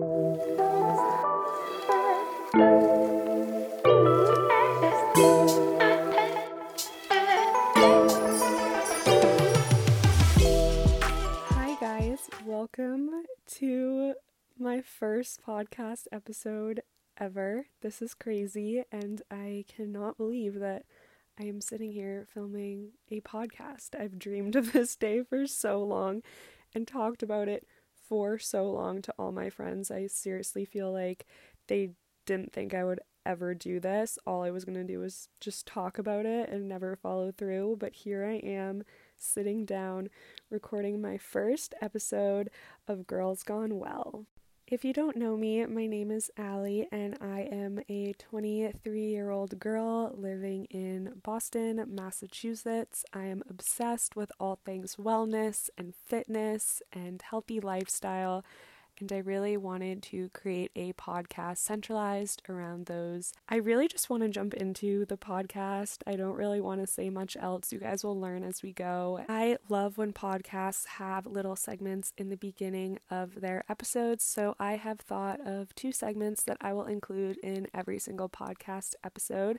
Hi, guys. Welcome to my first podcast episode ever. This is crazy, and I cannot believe that I am sitting here filming a podcast. I've dreamed of this day for so long and talked about it for so long to all my friends. I seriously feel like they didn't think I would ever do this. All I was going to do was just talk about it and never follow through. But here I am sitting down recording my first episode of Girls Gone Well. If you don't know me, my name is Allie, and I am a 23 year old girl living in Boston, Massachusetts. I am obsessed with all things wellness and fitness and healthy lifestyle and I really wanted to create a podcast centralized around those. I really just want to jump into the podcast. I don't really want to say much else. You guys will learn as we go. I love when podcasts have little segments in the beginning of their episodes, so I have thought of two segments that I will include in every single podcast episode.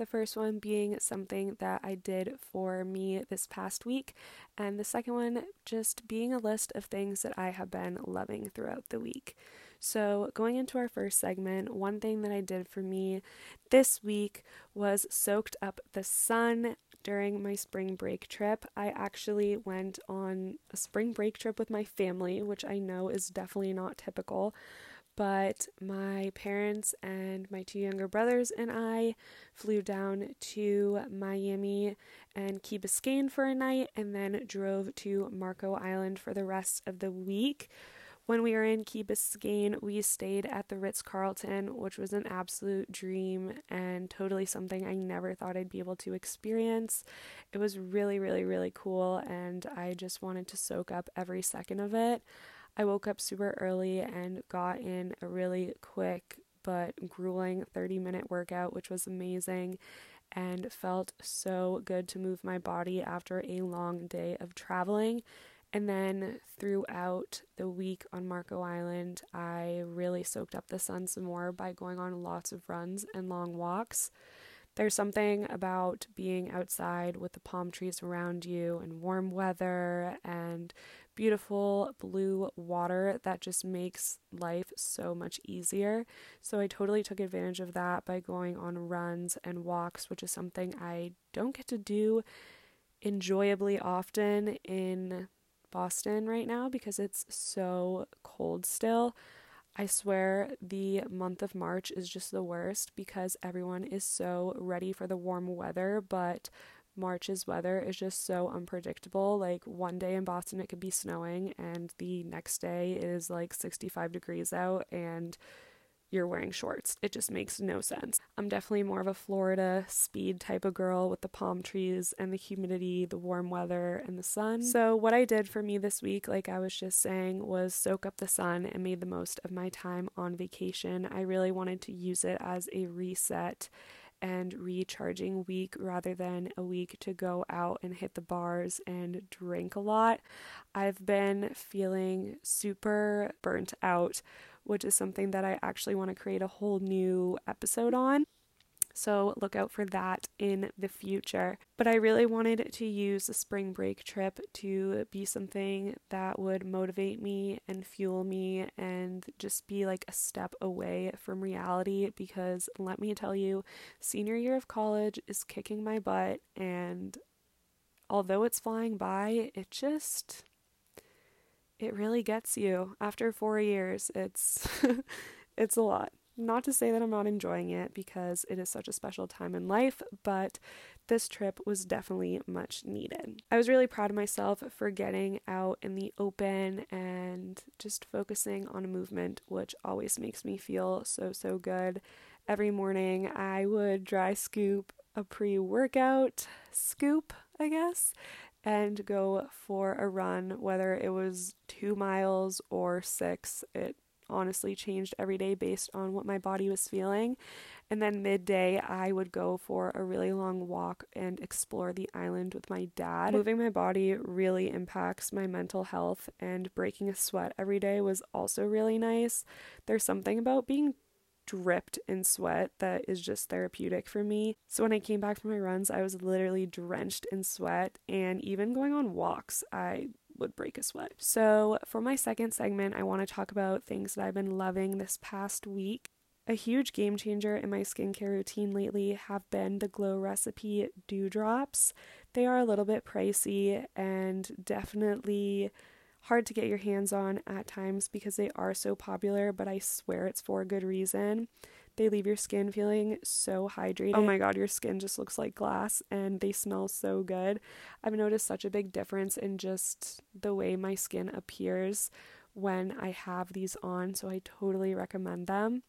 The first one being something that I did for me this past week, and the second one just being a list of things that I have been loving throughout the week. So, going into our first segment, one thing that I did for me this week was soaked up the sun during my spring break trip. I actually went on a spring break trip with my family, which I know is definitely not typical but my parents and my two younger brothers and I flew down to Miami and Key Biscayne for a night and then drove to Marco Island for the rest of the week. When we were in Key Biscayne, we stayed at the Ritz Carlton, which was an absolute dream and totally something I never thought I'd be able to experience. It was really, really, really cool, and I just wanted to soak up every second of it. I woke up super early and got in a really quick but grueling 30 minute workout, which was amazing and felt so good to move my body after a long day of traveling. And then throughout the week on Marco Island, I really soaked up the sun some more by going on lots of runs and long walks. There's something about being outside with the palm trees around you and warm weather and beautiful blue water that just makes life so much easier. So I totally took advantage of that by going on runs and walks, which is something I don't get to do enjoyably often in Boston right now because it's so cold still. I swear the month of March is just the worst because everyone is so ready for the warm weather, but March's weather is just so unpredictable. Like one day in Boston it could be snowing and the next day is like 65 degrees out and you're wearing shorts. It just makes no sense. I'm definitely more of a Florida speed type of girl with the palm trees and the humidity, the warm weather, and the sun. So, what I did for me this week, like I was just saying, was soak up the sun and made the most of my time on vacation. I really wanted to use it as a reset and recharging week rather than a week to go out and hit the bars and drink a lot. I've been feeling super burnt out, which is something that I actually want to create a whole new episode on. So look out for that in the future. But I really wanted to use the spring break trip to be something that would motivate me and fuel me and just be like a step away from reality because let me tell you, senior year of college is kicking my butt and although it's flying by, it just it really gets you. After 4 years, it's it's a lot. Not to say that I'm not enjoying it because it is such a special time in life, but this trip was definitely much needed. I was really proud of myself for getting out in the open and just focusing on a movement, which always makes me feel so, so good. Every morning, I would dry scoop a pre workout scoop, I guess, and go for a run, whether it was two miles or six. It honestly changed every day based on what my body was feeling. And then midday, I would go for a really long walk and explore the island with my dad. Moving my body really impacts my mental health, and breaking a sweat every day was also really nice. There's something about being dripped in sweat that is just therapeutic for me. So when I came back from my runs, I was literally drenched in sweat, and even going on walks, I would break a sweat. So, for my second segment, I want to talk about things that I've been loving this past week. A huge game changer in my skincare routine lately have been the Glow Recipe Dewdrops. They are a little bit pricey and definitely hard to get your hands on at times because they are so popular, but I swear it's for a good reason. They leave your skin feeling so hydrated. Oh my god, your skin just looks like glass and they smell so good. I've noticed such a big difference in just the way my skin appears when I have these on, so I totally recommend them.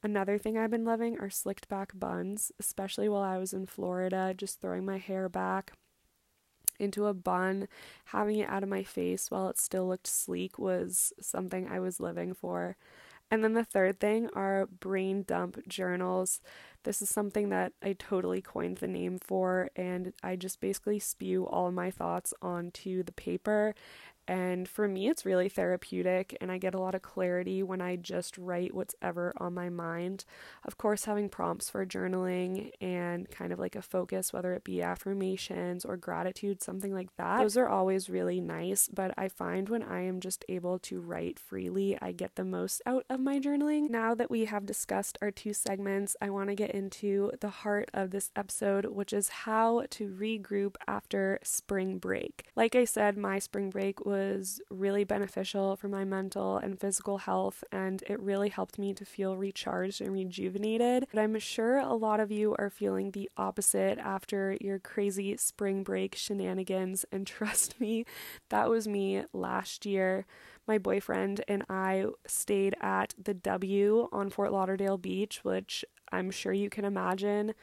Another thing I've been loving are slicked back buns, especially while I was in Florida, just throwing my hair back into a bun, having it out of my face while it still looked sleek was something I was living for. And then the third thing are brain dump journals. This is something that I totally coined the name for, and I just basically spew all my thoughts onto the paper and for me, it's really therapeutic, and I get a lot of clarity when I just write what's ever on my mind. Of course, having prompts for journaling and kind of like a focus, whether it be affirmations or gratitude, something like that, those are always really nice. But I find when I am just able to write freely, I get the most out of my journaling. Now that we have discussed our two segments, I want to get into the heart of this episode, which is how to regroup after spring break. Like I said, my spring break was was really beneficial for my mental and physical health, and it really helped me to feel recharged and rejuvenated. But I'm sure a lot of you are feeling the opposite after your crazy spring break shenanigans, and trust me, that was me last year. My boyfriend and I stayed at the W on Fort Lauderdale Beach, which I'm sure you can imagine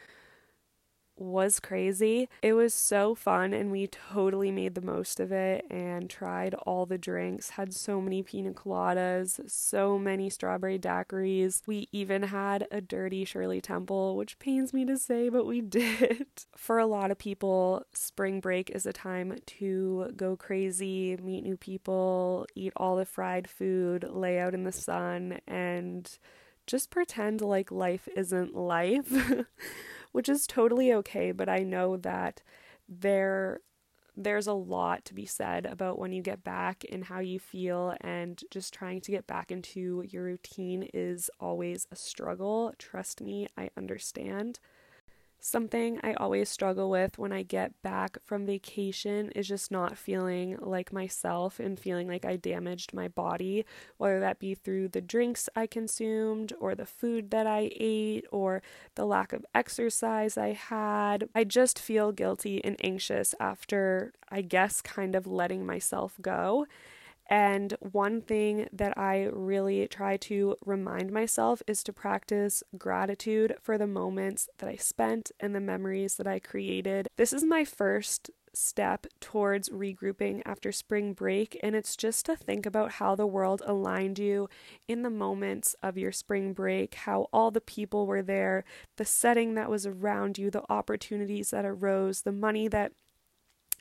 was crazy. It was so fun and we totally made the most of it and tried all the drinks, had so many pina coladas, so many strawberry daiquiris. We even had a dirty Shirley Temple, which pains me to say, but we did. For a lot of people, spring break is a time to go crazy, meet new people, eat all the fried food, lay out in the sun, and just pretend like life isn't life. which is totally okay, but I know that there there's a lot to be said about when you get back and how you feel and just trying to get back into your routine is always a struggle. Trust me, I understand. Something I always struggle with when I get back from vacation is just not feeling like myself and feeling like I damaged my body, whether that be through the drinks I consumed or the food that I ate or the lack of exercise I had. I just feel guilty and anxious after, I guess, kind of letting myself go. And one thing that I really try to remind myself is to practice gratitude for the moments that I spent and the memories that I created. This is my first step towards regrouping after spring break, and it's just to think about how the world aligned you in the moments of your spring break, how all the people were there, the setting that was around you, the opportunities that arose, the money that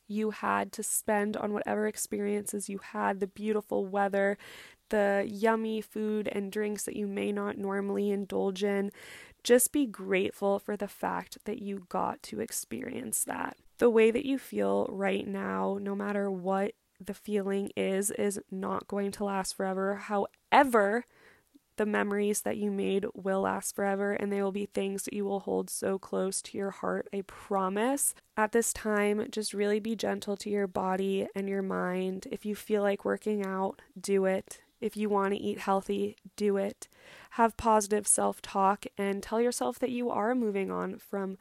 you had to spend on whatever experiences you had, the beautiful weather, the yummy food and drinks that you may not normally indulge in. Just be grateful for the fact that you got to experience that. The way that you feel right now, no matter what the feeling is, is not going to last forever. However, the memories that you made will last forever and they will be things that you will hold so close to your heart, I promise. At this time, just really be gentle to your body and your mind. If you feel like working out, do it. If you want to eat healthy, do it. Have positive self talk and tell yourself that you are moving on from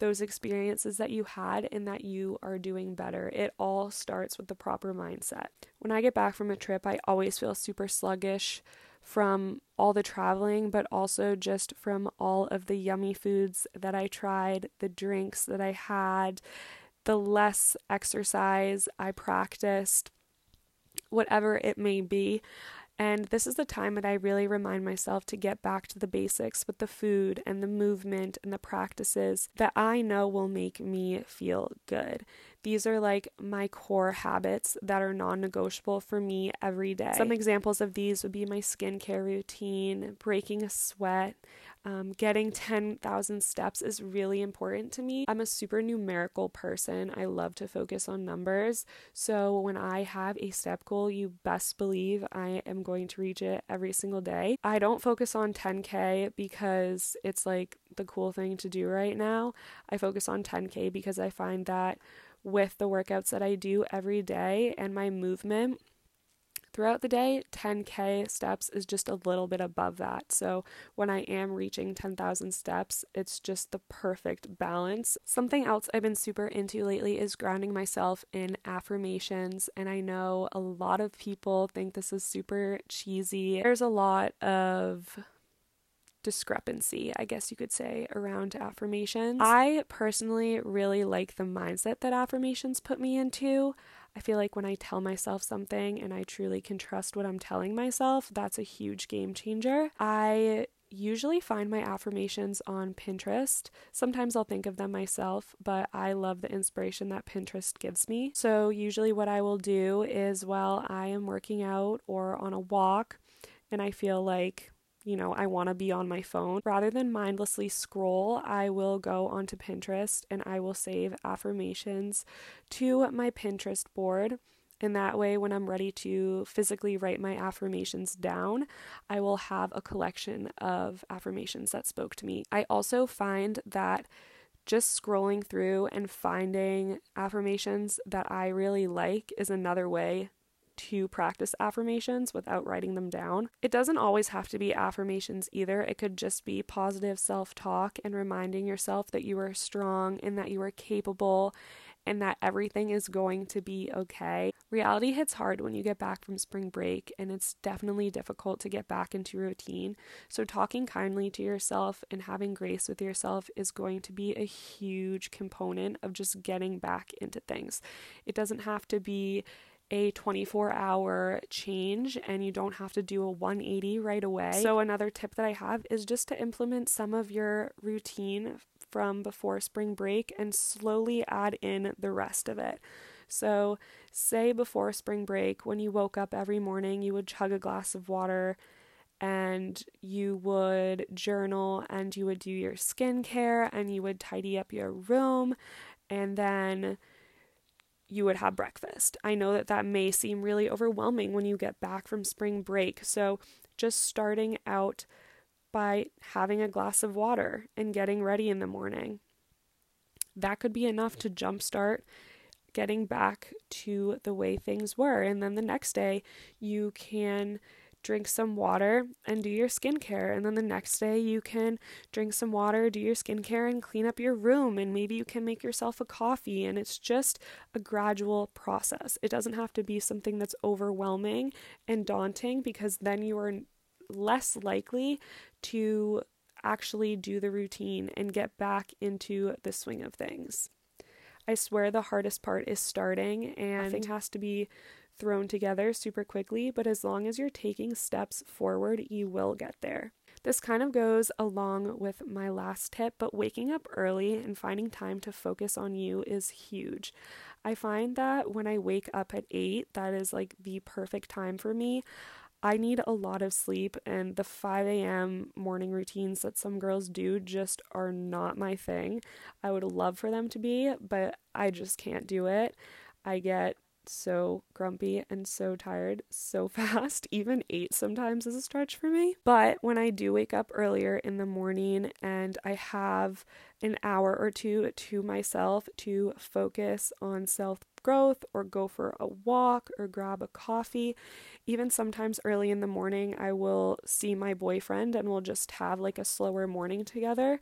those experiences that you had and that you are doing better. It all starts with the proper mindset. When I get back from a trip, I always feel super sluggish from all the traveling, but also just from all of the yummy foods that I tried, the drinks that I had, the less exercise I practiced, whatever it may be. And this is the time that I really remind myself to get back to the basics with the food and the movement and the practices that I know will make me feel good. These are like my core habits that are non negotiable for me every day. Some examples of these would be my skincare routine, breaking a sweat, um, getting 10,000 steps is really important to me. I'm a super numerical person. I love to focus on numbers. So when I have a step goal, you best believe I am going to reach it every single day. I don't focus on 10K because it's like the cool thing to do right now. I focus on 10K because I find that with the workouts that I do every day and my movement, throughout the day, 10k steps is just a little bit above that. So when I am reaching 10,000 steps, it's just the perfect balance. Something else I've been super into lately is grounding myself in affirmations, and I know a lot of people think this is super cheesy. There's a lot of discrepancy, I guess you could say, around affirmations. I personally really like the mindset that affirmations put me into. I feel like when I tell myself something and I truly can trust what I'm telling myself, that's a huge game changer. I usually find my affirmations on Pinterest. Sometimes I'll think of them myself, but I love the inspiration that Pinterest gives me. So, usually, what I will do is while I am working out or on a walk and I feel like you know, I want to be on my phone. Rather than mindlessly scroll, I will go onto Pinterest and I will save affirmations to my Pinterest board. And that way, when I'm ready to physically write my affirmations down, I will have a collection of affirmations that spoke to me. I also find that just scrolling through and finding affirmations that I really like is another way to practice affirmations without writing them down. It doesn't always have to be affirmations either. It could just be positive self talk and reminding yourself that you are strong and that you are capable and that everything is going to be okay. Reality hits hard when you get back from spring break, and it's definitely difficult to get back into routine. So, talking kindly to yourself and having grace with yourself is going to be a huge component of just getting back into things. It doesn't have to be a 24 hour change and you don't have to do a 180 right away. So, another tip that I have is just to implement some of your routine from before spring break and slowly add in the rest of it. So, say before spring break, when you woke up every morning, you would chug a glass of water and you would journal and you would do your skincare and you would tidy up your room and then you would have breakfast. I know that that may seem really overwhelming when you get back from spring break. So, just starting out by having a glass of water and getting ready in the morning. That could be enough to jumpstart getting back to the way things were. And then the next day, you can drink some water and do your skincare. And then the next day, you can drink some water, do your skincare, and clean up your room. And maybe you can make yourself a coffee. And it's just a gradual process. It doesn't have to be something that's overwhelming and daunting because then you are less likely to actually do the routine and get back into the swing of things. I swear the hardest part is starting, and nothing has to be thrown together super quickly, but as long as you're taking steps forward, you will get there. This kind of goes along with my last tip, but waking up early and finding time to focus on you is huge. I find that when I wake up at 8, that is like the perfect time for me. I need a lot of sleep, and the 5 a.m. morning routines that some girls do just are not my thing. I would love for them to be, but I just can't do it. I get so grumpy and so tired so fast. Even eight sometimes is a stretch for me. But when I do wake up earlier in the morning and I have an hour or two to myself to focus on self growth or go for a walk or grab a coffee, even sometimes early in the morning, I will see my boyfriend and we'll just have like a slower morning together.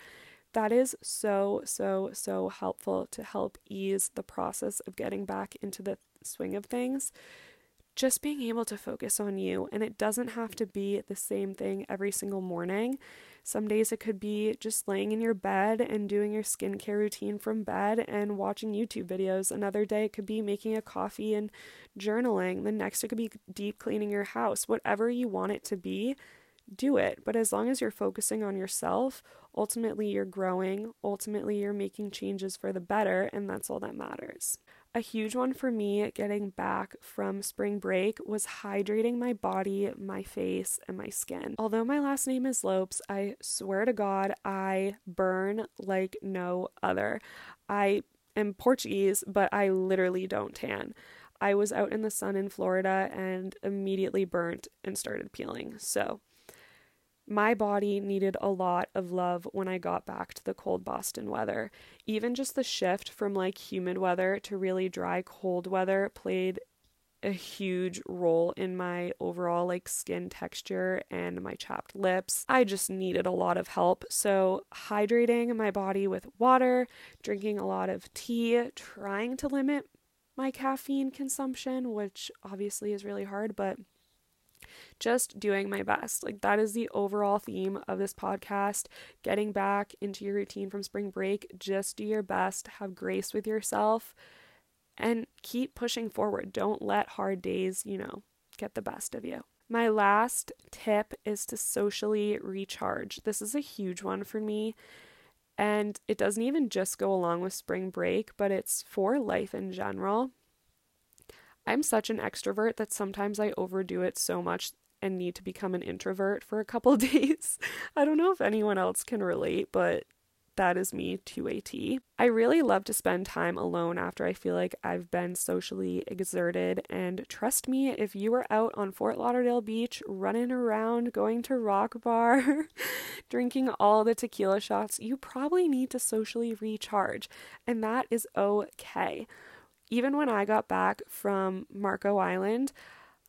That is so, so, so helpful to help ease the process of getting back into the swing of things. just being able to focus on you. And it doesn't have to be the same thing every single morning. Some days it could be just laying in your bed and doing your skincare routine from bed and watching YouTube videos. Another day it could be making a coffee and journaling. The next it could be deep cleaning your house. Whatever you want it to be, do it. But as long as you're focusing on yourself, ultimately you're growing, ultimately you're making changes for the better, and that's all that matters. A huge one for me getting back from spring break was hydrating my body, my face, and my skin. Although my last name is Lopes, I swear to God, I burn like no other. I am Portuguese, but I literally don't tan. I was out in the sun in Florida and immediately burnt and started peeling. So, my body needed a lot of love when I got back to the cold Boston weather. Even just the shift from like humid weather to really dry cold weather played a huge role in my overall like skin texture and my chapped lips. I just needed a lot of help. So, hydrating my body with water, drinking a lot of tea, trying to limit my caffeine consumption, which obviously is really hard, but just doing my best. Like, that is the overall theme of this podcast. Getting back into your routine from spring break, just do your best, have grace with yourself, and keep pushing forward. Don't let hard days, you know, get the best of you. My last tip is to socially recharge. This is a huge one for me. And it doesn't even just go along with spring break, but it's for life in general. I'm such an extrovert that sometimes I overdo it so much and need to become an introvert for a couple days. I don't know if anyone else can relate, but that is me to a T. I really love to spend time alone after I feel like I've been socially exerted. And trust me, if you are out on Fort Lauderdale Beach, running around, going to Rock Bar, drinking all the tequila shots, you probably need to socially recharge. And that is okay even when I got back from Marco Island,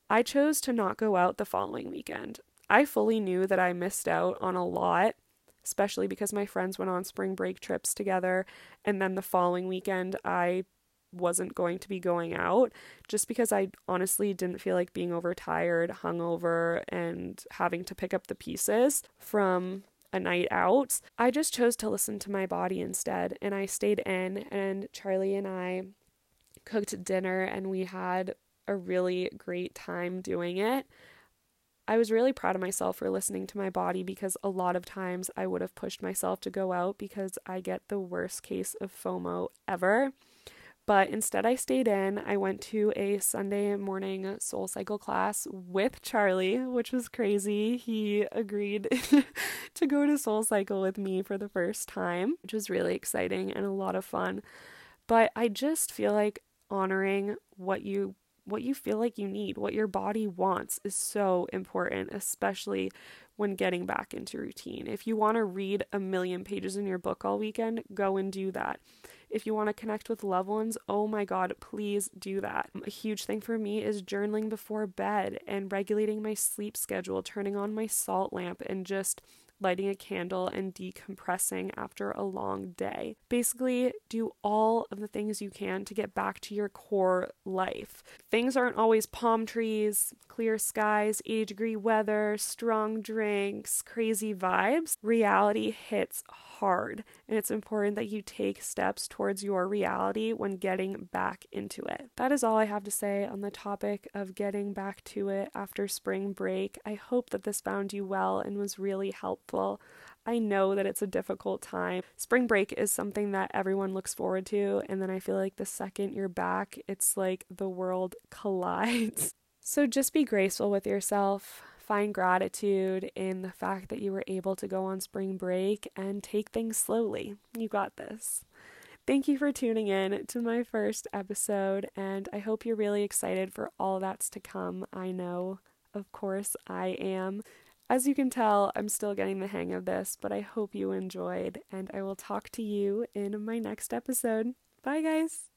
I chose to not go out the following weekend. I fully knew that I missed out on a lot, especially because my friends went on spring break trips together. And then the following weekend, I wasn't going to be going out just because I honestly didn't feel like being overtired, hungover, and having to pick up the pieces from a night out. I just chose to listen to my body instead, and I stayed in, and Charlie and I cooked dinner and we had a really great time doing it. I was really proud of myself for listening to my body because a lot of times I would have pushed myself to go out because I get the worst case of FOMO ever. But instead, I stayed in. I went to a Sunday morning soul cycle class with Charlie, which was crazy. He agreed to go to soul cycle with me for the first time, which was really exciting and a lot of fun. But I just feel like honoring what you what you feel like you need, what your body wants is so important, especially when getting back into routine. If you want to read a million pages in your book all weekend, go and do that. If you want to connect with loved ones, oh my God, please do that. A huge thing for me is journaling before bed and regulating my sleep schedule, turning on my salt lamp, and just lighting a candle, and decompressing after a long day. Basically, do all of the things you can to get back to your core life. Things aren't always palm trees, clear skies, 80 degree weather, strong drinks, crazy vibes. Reality hits hard, and it's important that you take steps towards your reality when getting back into it. That is all I have to say on the topic of getting back to it after spring break. I hope that this found you well and was really helpful. I know that it's a difficult time. Spring break is something that everyone looks forward to, and then I feel like the second you're back, it's like the world collides. So just be graceful with yourself find gratitude in the fact that you were able to go on spring break and take things slowly. You got this. Thank you for tuning in to my first episode, and I hope you're really excited for all that's to come. I know, of course, I am. As you can tell, I'm still getting the hang of this, but I hope you enjoyed, and I will talk to you in my next episode. Bye, guys.